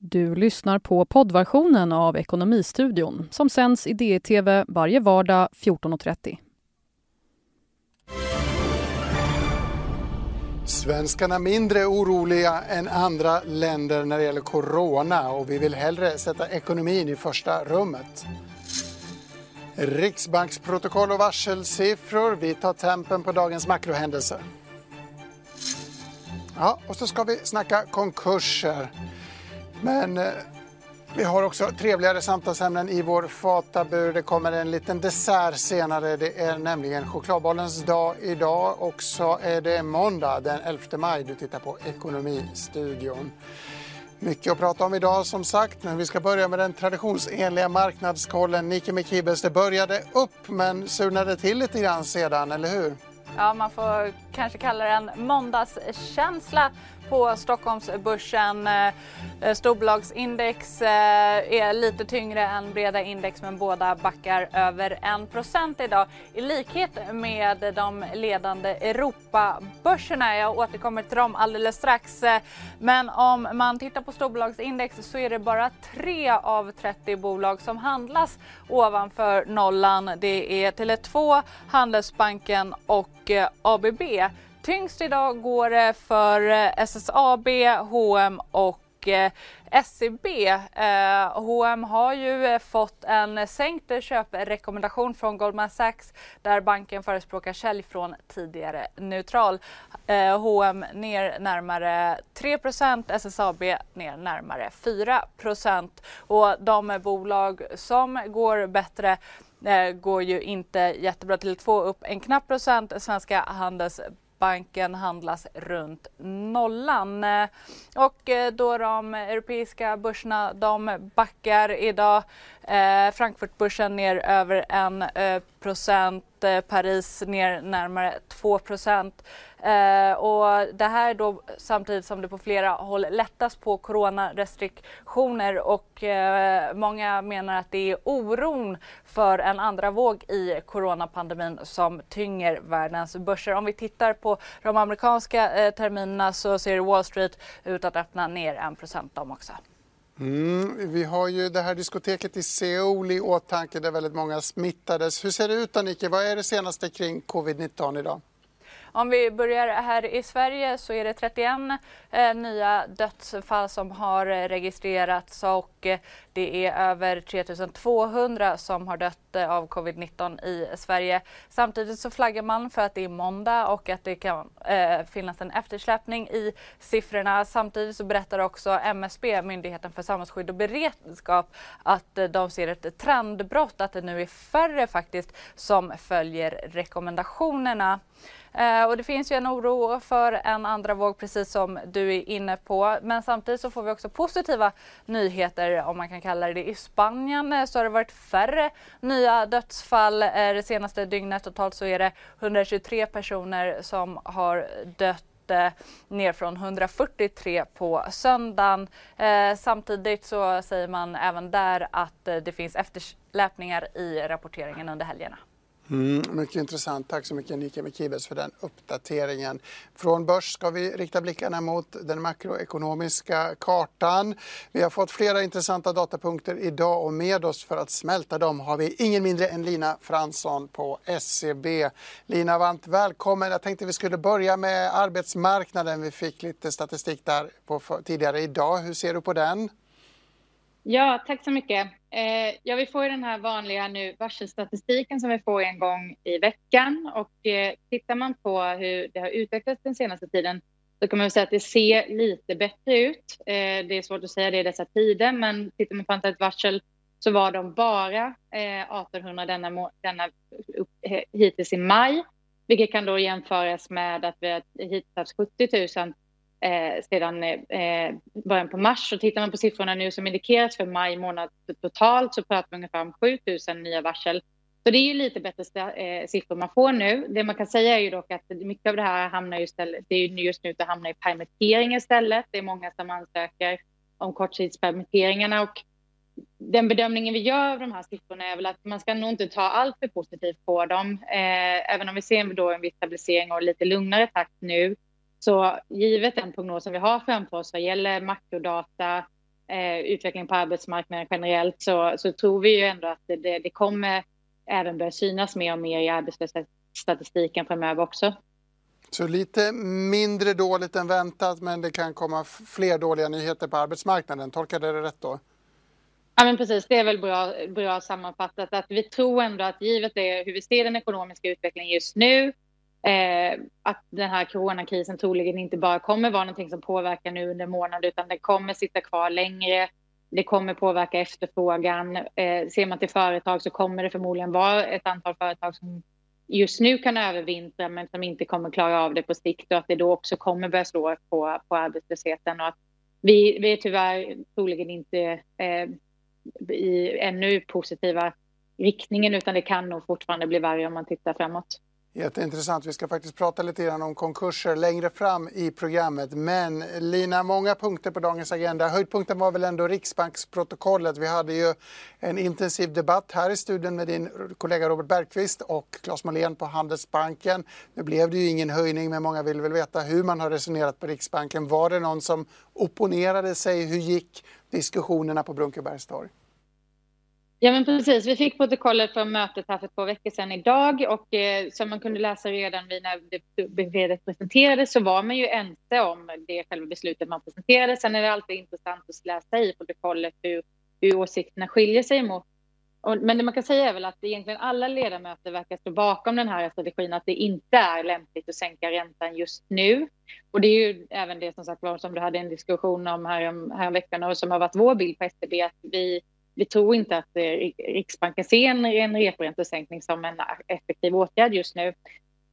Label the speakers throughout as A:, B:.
A: Du lyssnar på poddversionen av Ekonomistudion som sänds i DTV varje vardag 14.30.
B: Svenskarna mindre oroliga än andra länder när det gäller corona och vi vill hellre sätta ekonomin i första rummet. Riksbanksprotokoll och varselsiffror. Vi tar tempen på dagens makrohändelser. Ja, och så ska vi snacka konkurser. Men eh, vi har också trevligare samtalsämnen i vår fatabur. Det kommer en liten dessert senare. Det är nämligen chokladbollens dag idag och så är det måndag den 11 maj. Du tittar på Ekonomistudion. Mycket att prata om idag som sagt, men vi ska börja med den traditionsenliga marknadskollen. Nike McKibbes, det började upp men surnade till lite grann sedan, eller hur?
C: Ja, man får kanske kalla det en måndagskänsla på Stockholmsbörsen. Eh, eh, storbolagsindex eh, är lite tyngre än breda index men båda backar över 1% idag i likhet med de ledande Europabörserna. Jag återkommer till dem alldeles strax. Men om man tittar på storbolagsindex så är det bara 3 av 30 bolag som handlas ovanför nollan. Det är Tele2, Handelsbanken och ABB. Tyngst idag går det för eh, SSAB, H&M och eh, SEB. H&M eh, har ju fått en sänkt köprekommendation från Goldman Sachs där banken förespråkar sälj från tidigare neutral. H&M ner närmare 3% SSAB ner närmare 4 och de bolag som går bättre går ju inte jättebra. till två upp en knapp procent. Svenska Handels banken handlas runt nollan. Och eh, då de europeiska börserna de backar idag. Eh, Frankfurtbörsen ner över en eh, procent, eh, Paris ner närmare 2 procent. Eh, och det här då samtidigt som det på flera håll lättas på coronarestriktioner och eh, många menar att det är oron för en andra våg i coronapandemin som tynger världens börser. Om vi tittar på de amerikanska eh, terminerna så ser Wall Street ut att öppna ner 1 procent de också.
B: Mm, vi har ju det här diskoteket i Seoul i åtanke där väldigt många smittades. Hur ser det ut Annika? Vad är det senaste kring covid-19 idag?
C: Om vi börjar här i Sverige så är det 31 eh, nya dödsfall som har registrerats och eh, det är över 3200 som har dött eh, av covid-19 i Sverige. Samtidigt så flaggar man för att det är måndag och att det kan eh, finnas en eftersläpning i siffrorna. Samtidigt så berättar också MSB, Myndigheten för samhällsskydd och beredskap, att eh, de ser ett trendbrott, att det nu är färre faktiskt som följer rekommendationerna. Eh, och det finns ju en oro för en andra våg precis som du är inne på. Men samtidigt så får vi också positiva nyheter om man kan kalla det. I Spanien eh, så har det varit färre nya dödsfall eh, det senaste dygnet. Totalt så är det 123 personer som har dött eh, ner från 143 på söndagen. Eh, samtidigt så säger man även där att eh, det finns eftersläpningar i rapporteringen under helgerna.
B: Mm, mycket intressant. Tack så mycket Nika Mikibes för den uppdateringen. Från börs ska vi rikta blickarna mot den makroekonomiska kartan. Vi har fått flera intressanta datapunkter idag och med oss för att smälta dem har vi ingen mindre än Lina Fransson på SEB. Lina, varmt välkommen. Jag tänkte vi skulle börja med arbetsmarknaden. Vi fick lite statistik där på tidigare idag. Hur ser du på den?
D: Ja, tack så mycket. Eh, ja, vi får ju den här vanliga nu varselstatistiken som vi får en gång i veckan och eh, tittar man på hur det har utvecklats den senaste tiden så kan man säga att det ser lite bättre ut. Eh, det är svårt att säga det i dessa tider, men tittar man på antalet varsel så var de bara eh, 1800 denna, denna upp, hittills i maj, vilket kan då jämföras med att vi hittills haft 70 000 eh, sedan eh, början på mars. Och tittar man på siffrorna nu som indikeras för maj månad totalt så pratar vi ungefär om 7 000 nya varsel. Så det är ju lite bättre eh, siffror man får nu. Det man kan säga är ju dock att mycket av det här hamnar just, det är just nu att hamna i permittering istället. Det är många som ansöker om korttidspermitteringarna och den bedömningen vi gör av de här siffrorna är väl att man ska nog inte ta allt för positivt på dem. Eh, även om vi ser då en viss stabilisering och lite lugnare takt nu så givet den prognosen vi har framför oss vad gäller makrodata, eh, utvecklingen på arbetsmarknaden generellt så, så tror vi ju ändå att det, det, det kommer även börja synas mer och mer i arbetslöshetsstatistiken framöver också.
B: Så lite mindre dåligt än väntat men det kan komma fler dåliga nyheter på arbetsmarknaden. Tolkade jag det rätt då?
D: Ja, men precis. Det är väl bra, bra sammanfattat att vi tror ändå att givet det hur vi ser den ekonomiska utvecklingen just nu, eh, att den här coronakrisen troligen inte bara kommer vara någonting som påverkar nu under månaden, utan den kommer sitta kvar längre. Det kommer påverka efterfrågan. Eh, ser man till företag så kommer det förmodligen vara ett antal företag som just nu kan övervintra, men som inte kommer klara av det på sikt och att det då också kommer börja slå på, på arbetslösheten och att vi, vi är tyvärr troligen inte eh, i ännu positiva riktningen utan det kan nog fortfarande bli värre om man tittar framåt.
B: Jätteintressant. Vi ska faktiskt prata lite grann om konkurser längre fram i programmet. Men Lina, många punkter på dagens agenda. Höjdpunkten var väl ändå Riksbanksprotokollet. Vi hade ju en intensiv debatt här i studion med din kollega Robert Bergqvist och Claes Måhlén. på Handelsbanken. Nu blev det ju ingen höjning, men många vill väl veta hur man har resonerat på Riksbanken. Var det någon som opponerade sig? Hur gick diskussionerna på Brunkebergstorg?
D: Ja, men precis. Vi fick protokollet från mötet här för två veckor sedan idag och eh, som man kunde läsa redan vid när beskedet presenterades så var man ju ense om det själva beslutet man presenterade. Sen är det alltid intressant att läsa i protokollet hur, hur åsikterna skiljer sig mot. Och, men det man kan säga är väl att egentligen alla ledamöter verkar stå bakom den här strategin att det inte är lämpligt att sänka räntan just nu. Och det är ju även det som sagt var som du hade en diskussion om här, här veckan och som har varit vår bild på SCB att vi vi tror inte att eh, Riksbanken ser en, en reporäntesänkning som en effektiv åtgärd just nu.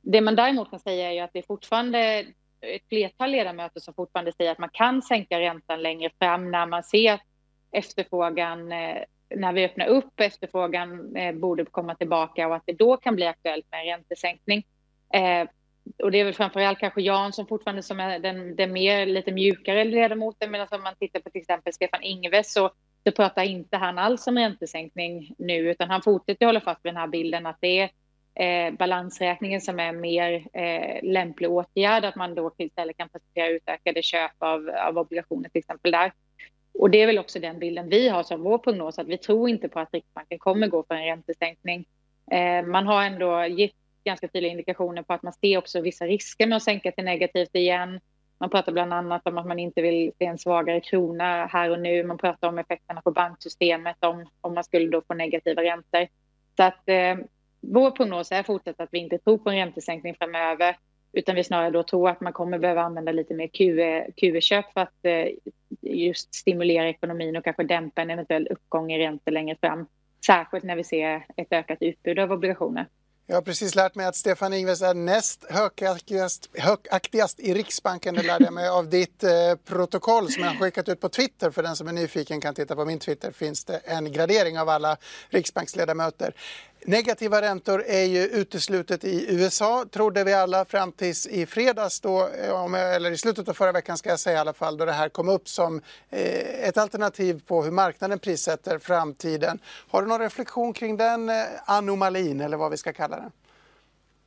D: Det man däremot kan säga är att det är fortfarande ett flertal ledamöter som fortfarande säger att man kan sänka räntan längre fram när man ser att efterfrågan, eh, när vi öppnar upp efterfrågan eh, borde komma tillbaka och att det då kan bli aktuellt med en räntesänkning. Och det är väl framförallt kanske Jan som fortfarande som är den, den mer lite mjukare ledamoten medan om man tittar på till exempel Stefan Ingves så det pratar inte han alls om räntesänkning nu, utan han fortsätter hålla fast vid den här bilden att det är eh, balansräkningen som är mer eh, lämplig åtgärd, att man då istället kan presentera utökade köp av, av obligationer till exempel där. Och det är väl också den bilden vi har som vår prognos, att vi tror inte på att Riksbanken kommer gå för en räntesänkning. Eh, man har ändå gett ganska tydliga indikationer på att man ser också vissa risker med att sänka till negativt igen. Man pratar bland annat om att man inte vill se en svagare krona här och nu. Man pratar om effekterna på banksystemet om, om man skulle då få negativa räntor. Så att eh, vår prognos är fortsatt att vi inte tror på en räntesänkning framöver utan vi snarare då tror att man kommer behöva använda lite mer QE-köp för att eh, just stimulera ekonomin och kanske dämpa en eventuell uppgång i räntor längre fram. Särskilt när vi ser ett ökat utbud av obligationer.
B: Jag har precis lärt mig att Stefan Ingves är näst högaktigast, högaktigast i Riksbanken. Det lärde jag mig av ditt eh, protokoll som jag har skickat ut på Twitter. För den som är nyfiken kan titta på min Twitter. finns det en gradering av alla riksbanksledamöter. Negativa räntor är ju uteslutet i USA, trodde vi alla fram tills i fredags, då, eh, eller i slutet av förra veckan ska jag säga i alla fall, då det här kom upp som eh, ett alternativ på hur marknaden prissätter framtiden. Har du någon reflektion kring den eh, anomalin, eller vad vi ska kalla den?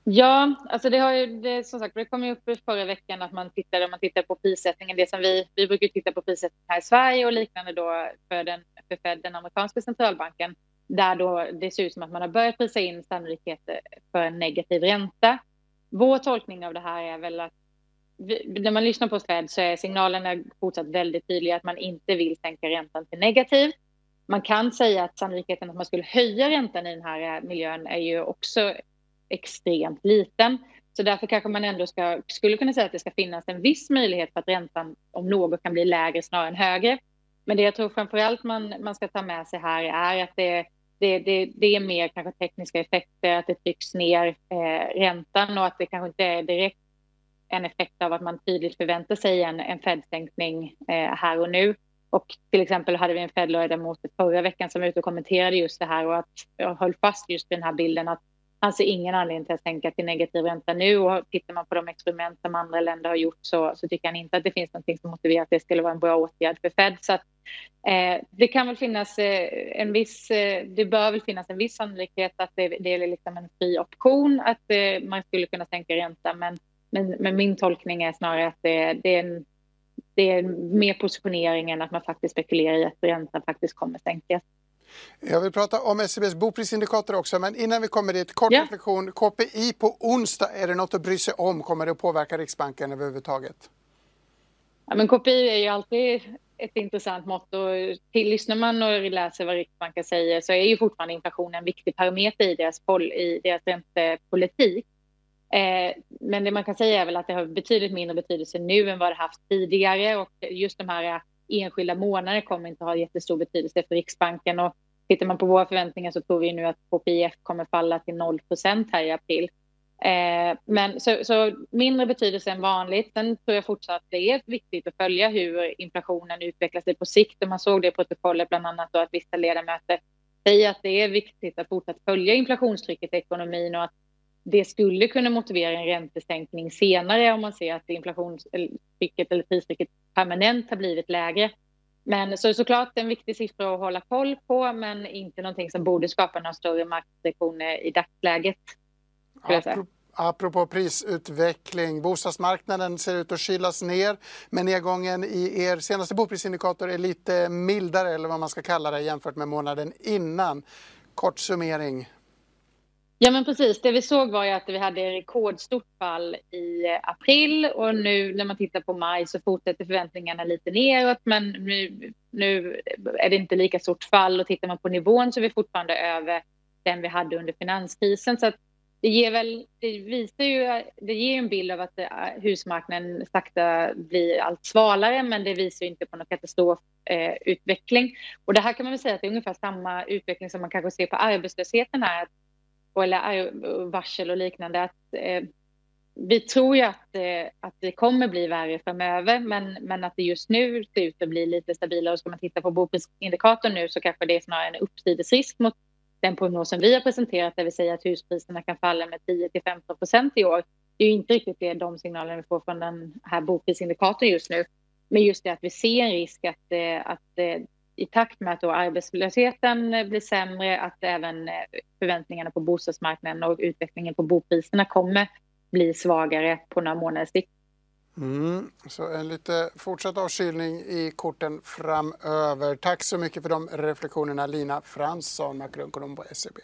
D: Ja, alltså det har ju, det, som sagt, det kom ju upp förra veckan att man tittar, man tittar på prissättningen. Det som vi, vi brukar titta på prissättningen här i Sverige och liknande då för, den, för Fed, den amerikanska centralbanken där då det ser ut som att man har börjat prisa in sannolikhet för en negativ ränta. Vår tolkning av det här är väl att vi, när man lyssnar på Fed så är signalerna fortsatt väldigt tydliga att man inte vill sänka räntan till negativ. Man kan säga att sannolikheten att man skulle höja räntan i den här miljön är ju också extremt liten. Så därför kanske man ändå ska, skulle kunna säga att det ska finnas en viss möjlighet för att räntan om något kan bli lägre snarare än högre. Men det jag tror framförallt man, man ska ta med sig här är att det det, det, det är mer kanske tekniska effekter, att det trycks ner eh, räntan och att det kanske inte är direkt en effekt av att man tydligt förväntar sig en, en Fed-sänkning eh, här och nu. Och till exempel hade vi en Fed-ledamot förra veckan som var ute och kommenterade just det här och att jag höll fast just den här bilden att han ser ingen anledning till att sänka till negativ ränta nu och tittar man på de experiment som andra länder har gjort så, så tycker han inte att det finns någonting som motiverar att det skulle vara en bra åtgärd för Fed. Så att, det kan väl finnas eh, en viss, eh, det bör väl finnas en viss sannolikhet att det, det är liksom en fri option att eh, man skulle kunna sänka ränta men, men, men, min tolkning är snarare att det, det är en det är mer positionering än att man faktiskt spekulerar i att räntan faktiskt kommer sänkas.
B: Jag vill prata om SCBs boprisindikator också, men innan vi kommer dit, kort ja. reflektion. KPI på onsdag, är det något att bry sig om? Kommer det att påverka Riksbanken överhuvudtaget?
D: Ja, men KPI är ju alltid ett intressant mått och till, lyssnar man och läser vad Riksbanken säger så är ju fortfarande inflationen en viktig parameter i deras, pol, i deras räntepolitik. Eh, men det man kan säga är väl att det har betydligt mindre betydelse nu än vad det haft tidigare och just de här enskilda månader kommer inte ha jättestor betydelse för Riksbanken och tittar man på våra förväntningar så tror vi nu att KPIF kommer falla till 0% här i april. Eh, men så, så, mindre betydelse än vanligt. Sen tror jag fortsatt att det är viktigt att följa hur inflationen utvecklar sig på sikt. Och man såg det i protokollet bland annat då att vissa ledamöter säger att det är viktigt att fortsatt följa inflationstrycket i ekonomin och att det skulle kunna motivera en räntesänkning senare om man ser att inflationstrycket eller pristrycket permanent har blivit lägre. Men så såklart en viktig siffra att hålla koll på, men inte någonting som borde skapa några större markrestriktioner i dagsläget.
B: Apropå prisutveckling, bostadsmarknaden ser ut att kylas ner men nedgången i er senaste boprisindikator är lite mildare eller vad man ska kalla det jämfört med månaden innan. Kort summering.
D: Ja men precis, det vi såg var ju att vi hade rekordstort fall i april och nu när man tittar på maj så fortsätter förväntningarna lite neråt men nu, nu är det inte lika stort fall och tittar man på nivån så är vi fortfarande över den vi hade under finanskrisen. Så att det ger väl, det visar ju, det ger en bild av att eh, husmarknaden sakta blir allt svalare, men det visar inte på någon katastrofutveckling. Eh, och det här kan man väl säga att det är ungefär samma utveckling som man kanske ser på arbetslösheten här, eller varsel och liknande. Att, eh, vi tror ju att, eh, att det kommer bli värre framöver, men, men att det just nu ser ut att bli lite stabilare. Och ska man titta på boprisindikatorn nu så kanske det är snarare en uppsidesrisk mot den prognosen vi har presenterat där vi säger att huspriserna kan falla med 10 till 15 procent i år. Det är ju inte riktigt det, de signalerna vi får från den här boprisindikatorn just nu. Men just det att vi ser en risk att, eh, att eh, i takt med att då arbetslösheten blir sämre, att även eh, förväntningarna på bostadsmarknaden och utvecklingen på bopriserna kommer bli svagare på några månaders sikt.
B: Mm, så en lite fortsatt avkylning i korten framöver. Tack så mycket för de reflektionerna Lina Fransson, makroekonom på SEB.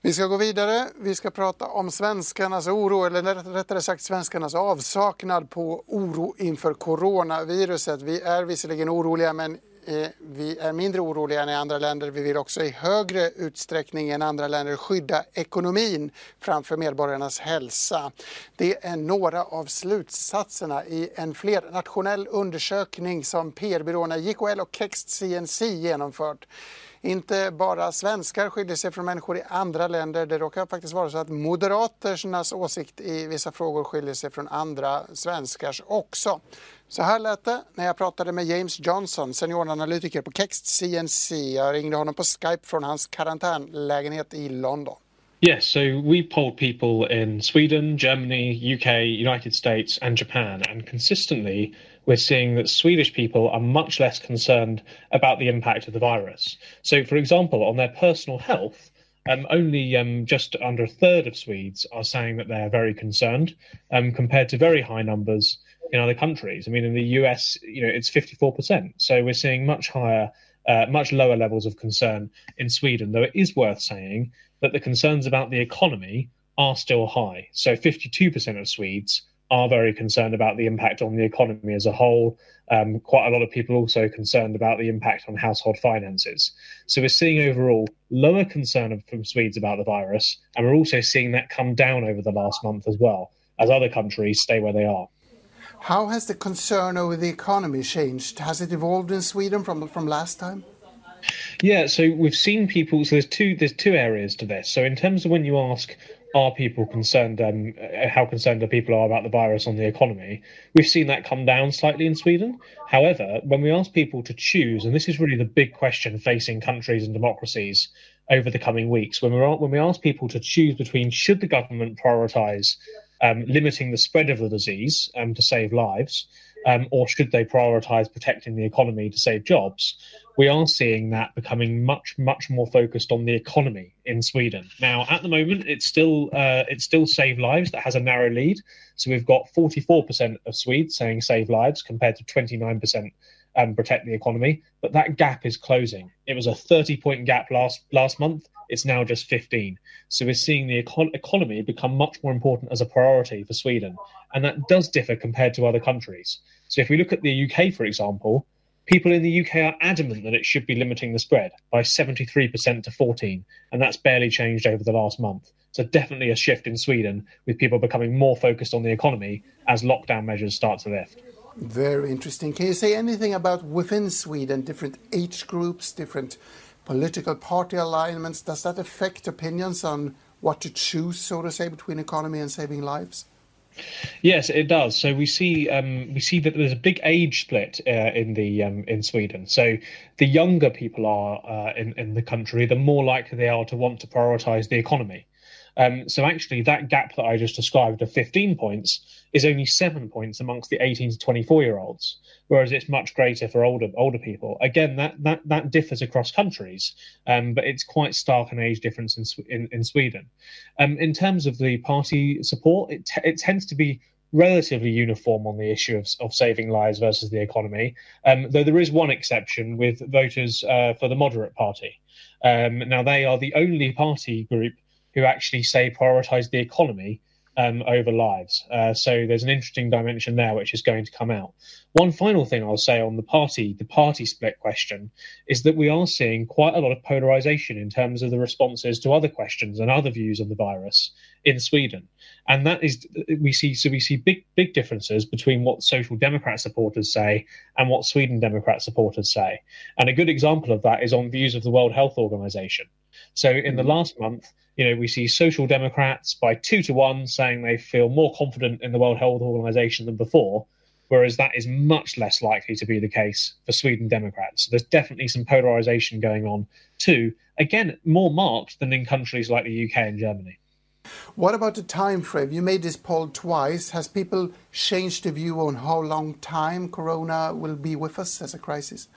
B: Vi ska gå vidare. Vi ska prata om svenskarnas oro, eller rättare sagt svenskarnas avsaknad på oro inför coronaviruset. Vi är visserligen oroliga men Eh, vi är mindre oroliga än i andra länder. Vi vill också i högre utsträckning än andra länder skydda ekonomin framför medborgarnas hälsa. Det är några av slutsatserna i en flernationell undersökning som PR-byråerna JKL och Kext CNC genomfört. Inte bara svenskar skiljer sig från människor i andra länder. Det råkar faktiskt vara så att moderaternas åsikt i vissa frågor skiljer sig från andra svenskars också. Så här lät det när jag pratade med James Johnson, senioranalytiker på Kext CNC. Jag ringde honom på Skype från hans karantänlägenhet i London.
E: Yes, so we polled people in Sweden, Germany, UK, United States, and Japan, and consistently we're seeing that Swedish people are much less concerned about the impact of the virus. So, for example, on their personal health, um, only um, just under a third of Swedes are saying that they're very concerned, um, compared to very high numbers in other countries. I mean, in the US, you know, it's 54%. So we're seeing much higher, uh, much lower levels of concern in Sweden, though it is worth saying that the concerns about the economy are still high. So 52% of Swedes are very concerned about the impact on the economy as a whole. Um, quite a lot of people also concerned about the impact on household finances. So we're seeing overall lower concern from Swedes about the virus, and we're also seeing that come down over the last month as well, as other countries stay where they are.
B: How has the concern over the economy changed? Has it evolved in Sweden from from last time?
E: Yeah, so we've seen people. So there's two there's two areas to this. So in terms of when you ask are people concerned? Um, how concerned are people are about the virus on the economy? We've seen that come down slightly in Sweden. However, when we ask people to choose, and this is really the big question facing countries and democracies over the coming weeks, when we when we ask people to choose between should the government prioritise um, limiting the spread of the disease um, to save lives, um, or should they prioritise protecting the economy to save jobs? We are seeing that becoming much, much more focused on the economy in Sweden. Now, at the moment, it's still uh, it's still Save Lives that has a narrow lead. So we've got 44% of Swedes saying Save Lives compared to 29% um, protect the economy. But that gap is closing. It was a 30 point gap last last month. It's now just 15. So we're seeing the econ- economy become much more important as a priority for Sweden, and that does differ compared to other countries. So if we look at the UK, for example, people in the UK are adamant that it should be limiting the spread by 73% to 14, and that's barely changed over the last month. So definitely a shift in Sweden with people becoming more focused on the economy as lockdown measures start to lift.
B: Very interesting. Can you say anything about within Sweden, different age groups, different political party alignments? Does that affect opinions on what to choose, so to say, between economy and saving lives?
E: Yes, it does. So we see um, we see that there's a big age split uh, in the um, in Sweden. So the younger people are uh, in in the country, the more likely they are to want to prioritise the economy. Um, so actually, that gap that I just described of 15 points is only seven points amongst the 18 to 24 year olds, whereas it's much greater for older older people. Again, that that that differs across countries, um, but it's quite stark an age difference in in, in Sweden. Um, in terms of the party support, it t- it tends to be relatively uniform on the issue of, of saving lives versus the economy, um, though there is one exception with voters uh, for the moderate party. Um, now, they are the only party group who actually say prioritize the economy um, over lives. Uh, so there's an interesting dimension there which is going to come out. One final thing I'll say on the party, the party split question, is that we are seeing quite a lot of polarization in terms of the responses to other questions and other views on the virus in Sweden. And that is we see so we see big big differences between what social democrat supporters say and what Sweden Democrat supporters say. And a good example of that is on views of the World Health Organization. So in the mm-hmm. last month, you know, we see social democrats by two to one saying they feel more confident in the World Health Organization than before, whereas that is much less likely to be the case for Sweden Democrats. So there's definitely some polarization going on too. Again, more marked than in countries like the UK and Germany.
B: What about the time frame? You made this poll twice. Has people changed the view on how long time Corona will be with us as a crisis?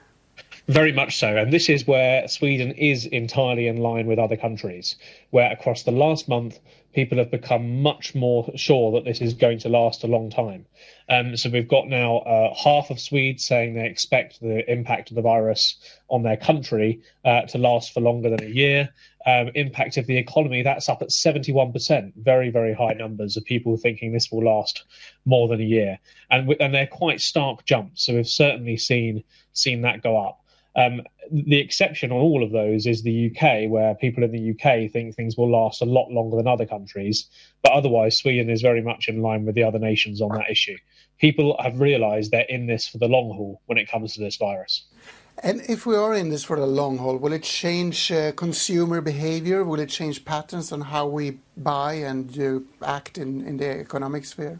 E: Very much so. And this is where Sweden is entirely in line with other countries, where across the last month, people have become much more sure that this is going to last a long time. Um, so we've got now uh, half of Swedes saying they expect the impact of the virus on their country uh, to last for longer than a year. Um, impact of the economy, that's up at 71%. Very, very high numbers of people thinking this will last more than a year. And, and they're quite stark jumps. So we've certainly seen, seen that go up. Um, the exception on all of those is the UK, where people in the UK think things will last a lot longer than other countries. But otherwise, Sweden is very much in line with the other nations on that issue. People have realised they're in this for the long haul when it comes to this virus.
B: And if we are in this for the long haul, will it change uh, consumer behavior? Will it change patterns on how we buy and uh, act in, in the economic sphere?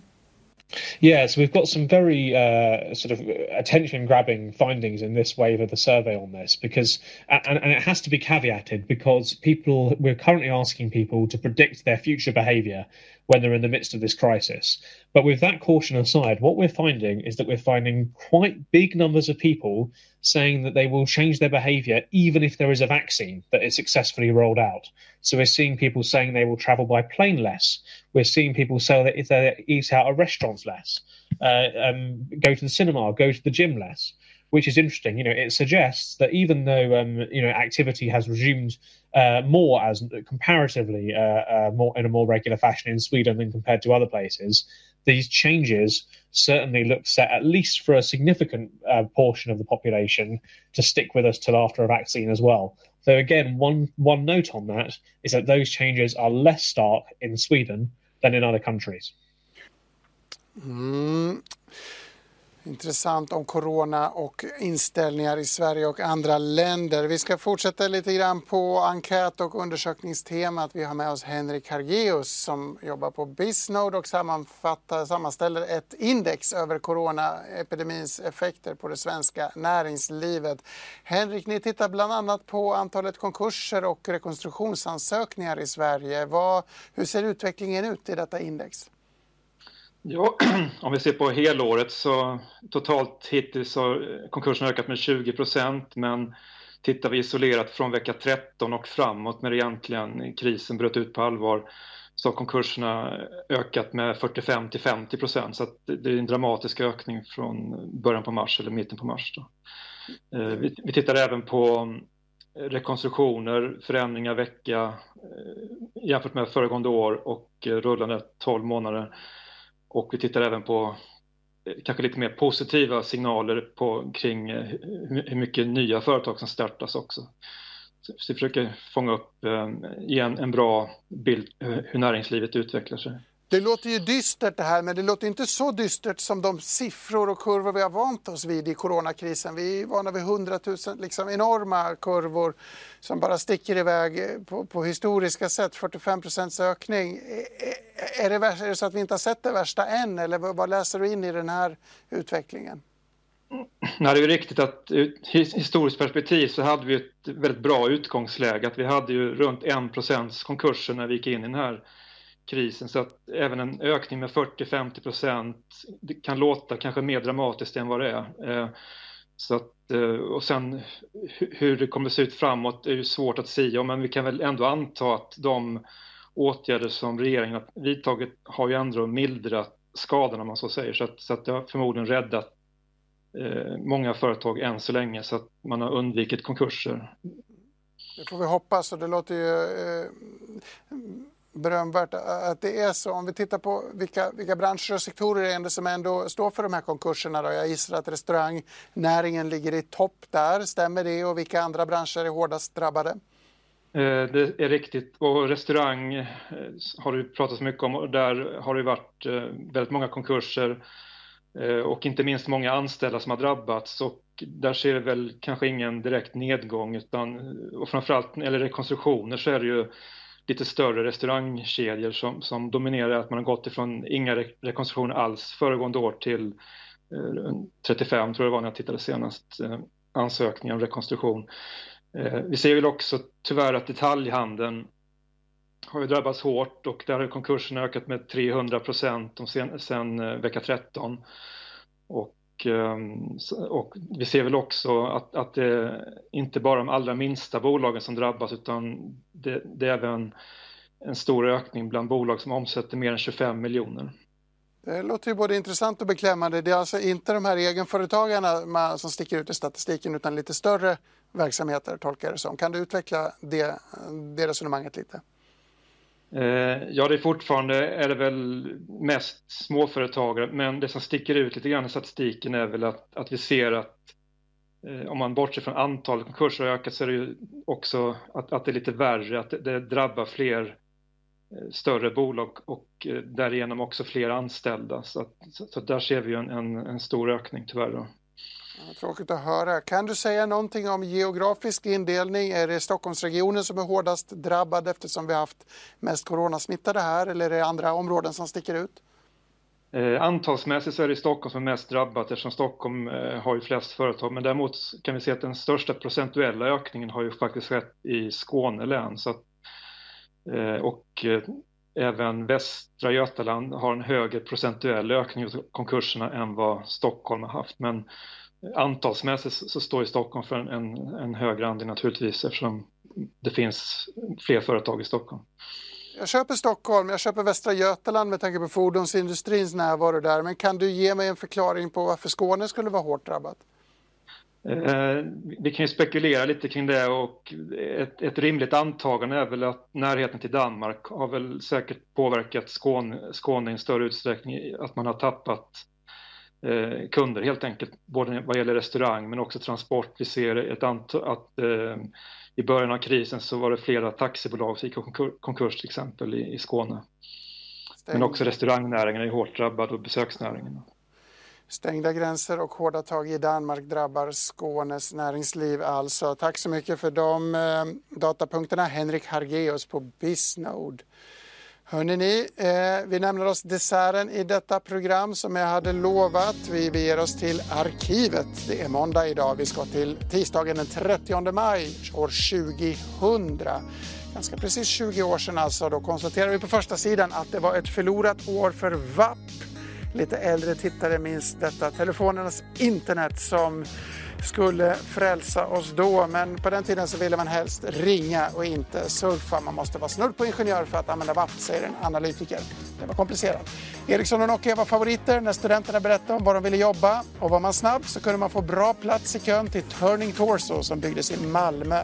E: Yeah, so we've got some very uh, sort of attention grabbing findings in this wave of the survey on this because, and, and, it has to be caveated because people, we're currently asking people to predict their future behavior when they're in the midst of this crisis. But with that caution aside, what we're finding is that we're finding quite big numbers of people saying that they will change their behavior even if there is a vaccine that is successfully rolled out. So we're seeing people saying they will travel by plane less. We're seeing people say that if they eat out at restaurants less, uh, um, go to the cinema, go to the gym less which is interesting. You know, it suggests that even though um, you know activity has resumed uh, more as comparatively uh, uh, more in a more regular fashion in Sweden than compared to other places, these changes certainly look set at least for a significant uh, portion of the population to stick with us till after a vaccine as well. So again, one one note on that is that those changes are less stark in Sweden than in other countries.
B: Mm. Intressant om corona och inställningar i Sverige och andra länder. Vi ska fortsätta lite grann på enkät och undersökningstemat. Vi har med oss Henrik Hargeus som jobbar på Bisnode och sammanställer ett index över coronaepidemins effekter på det svenska näringslivet. Henrik, ni tittar bland annat på antalet konkurser och rekonstruktionsansökningar i Sverige. Vad, hur ser utvecklingen ut i detta index?
F: Ja, om vi ser på helåret så totalt hittills eh, har konkursen ökat med 20 procent men tittar vi isolerat från vecka 13 och framåt när egentligen krisen bröt ut på allvar så har konkurserna eh, ökat med 45 till 50 procent så det är en dramatisk ökning från början på mars eller mitten på mars. Då. Eh, vi, tittar även på rekonstruktioner, förändringar vecka jämfört med föregående år och rullande 12 månader. Och vi tittar även på eh, kanske lite mer positiva signaler på, kring eh, hur mycket nya företag som startas också. Så vi försöker fånga upp, eh, ge en, en bra bild hur näringslivet utvecklar sig.
B: Det låter ju dystert det här, men det låter inte så dystert som de siffror och kurvor vi har vant oss vid i coronakrisen. Vi är vana vid hundratusen liksom enorma kurvor som bara sticker iväg eh, på, på historiska sätt, 45 procents ökning. Eh, eh, är det, är det så att vi inte har sett det värsta än eller vad läser du in i den här utvecklingen? Mm.
F: Nej, det är riktigt att ur historiskt perspektiv så hade vi ett väldigt bra utgångsläge. Att vi hade ju runt 1 konkurser när vi gick in i den här krisen så att även en ökning med 40-50 procent kan låta kanske mer dramatiskt än vad det är. Eh, så att, eh, och sen hur det kommer att se ut framåt är ju svårt att säga men vi kan väl ändå anta att de åtgärder som regeringen har vidtagit har ju ändå mildrat skadorna om man så säger så att, så att det har förmodligen räddat eh, många företag än så länge så att man har undvikit konkurser.
B: Det får vi hoppas och det låter ju eh, berömvärt att det är så. Om vi tittar på vilka, vilka branscher och sektorer det som ändå står för de här konkurserna. Då. Jag gissar att restaurangnäringen ligger i topp där. Stämmer det? Och vilka andra branscher är hårdast drabbade?
F: Eh, det är riktigt och restaurang eh, har det pratats mycket om och där har det varit eh, väldigt många konkurser och inte minst många anställda som har drabbats och där ser vi väl kanske ingen direkt nedgång utan och framförallt när det gäller rekonstruktioner så är det ju lite större restaurangkedjor som, som dominerar att man har gått ifrån inga re rekonstruktioner alls föregående år till eh, 35 tror jag det var när jag tittade senast eh, ansökningar om rekonstruktion. Eh, vi ser väl också tyvärr att detaljhandeln har ju drabbats hårt och där har konkurserna ökat med 300 procent sen, sen eh, vecka 13. Och Ehm, och vi ser väl också att, att det är inte bara de allra minsta bolagen som drabbas utan det, det är även en stor ökning bland bolag som omsätter mer än 25 miljoner.
B: Det låter ju både intressant och beklämmande. Det är alltså inte de här egenföretagarna som sticker ut i statistiken utan lite större verksamheter tolkar det som. Kan du utveckla det, det resonemanget lite?
F: Eh, ja, det är fortfarande är det väl mest småföretagare, men det som sticker ut lite grann i statistiken är väl att, att vi ser att eh, om man bortser från antalet konkurser har ökat så är det ju också att, att det är lite värre, att det, det drabbar fler eh, större bolag och därigenom också fler anställda. Så, att, så, så där ser vi en, en, en stor ökning tyvärr. Då.
B: Tråkigt att höra. Kan du säga någonting om geografisk indelning? Är det Stockholmsregionen som är hårdast drabbad eftersom vi har haft mest coronasmittade här eller är det andra områden som sticker ut?
F: Eh, antalsmässigt så är det Stockholm som är mest drabbat eftersom Stockholm eh, har ju flest företag. Men däremot kan vi se att den största procentuella ökningen har ju faktiskt skett i Skåne län. Så att, eh, och eh, även Västra Götaland har en högre procentuell ökning av konkurserna än vad Stockholm har haft. Men antalsmässigt så står ju Stockholm för en, en högre andel naturligtvis eftersom det finns fler företag i Stockholm.
B: Jag köper Stockholm, jag köper Västra Götaland med tanke på fordonsindustrins närvaro där. Men kan du ge mig en förklaring på varför Skåne skulle vara hårt drabbat?
F: Eh, vi kan ju spekulera lite kring det och ett, ett, rimligt antagande är väl att närheten till Danmark har väl säkert påverkat Skåne, Skåne i en större utsträckning, att man har tappat eh, kunder helt enkelt, både vad gäller restaurang men också transport. Vi ser ett antal, att eh, i början av krisen så var det flera taxibolag som gick konkurs till exempel i, i Skåne. Stäng. Men också restaurangnäringen är hårt drabbad och besöksnäringen.
B: Stängda gränser och hårda tag i Danmark drabbar Skånes näringsliv alltså. Tack så mycket för de eh, datapunkterna Henrik Hargeus på Bisnode. Hörrni ni, eh, vi nämner oss desserten i detta program som jag hade lovat. Vi beger oss till arkivet. Det är måndag idag. Vi ska till tisdagen den 30 maj år 2000. Ganska precis 20 år sedan alltså. Då konstaterar vi på första sidan att det var ett förlorat år för VAP Lite äldre tittare minns detta telefonernas internet som skulle frälsa oss då. Men på den tiden så ville man helst ringa och inte surfa. Man måste vara snudd på ingenjör för att använda WAP, säger en analytiker. Det var komplicerat. Ericsson och Nokia var favoriter när studenterna berättade om var de ville jobba. Och var man snabb så kunde man få bra plats i kön till Turning Torso som byggdes i Malmö.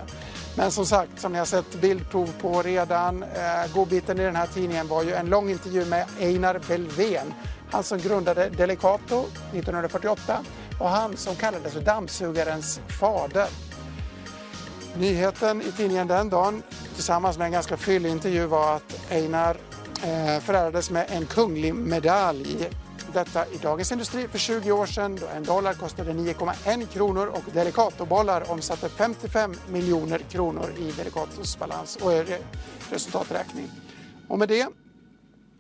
B: Men som sagt, som ni har sett bildprov på redan, eh, godbiten i den här tidningen var ju en lång intervju med Einar Belvén. Han som grundade Delicato 1948 och han som kallades för dammsugarens fader. Nyheten i tidningen den dagen tillsammans med en ganska fyllig intervju var att Einar eh, förärades med en kunglig medalj. Detta i Dagens Industri för 20 år sedan då en dollar kostade 9,1 kronor och Delicatobollar omsatte 55 miljoner kronor i Delicatos balans och eh, resultaträkning. Och med det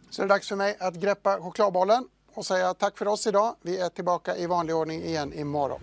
B: så är det dags för mig att greppa chokladbollen och säga tack för oss idag. Vi är tillbaka i vanlig ordning igen imorgon.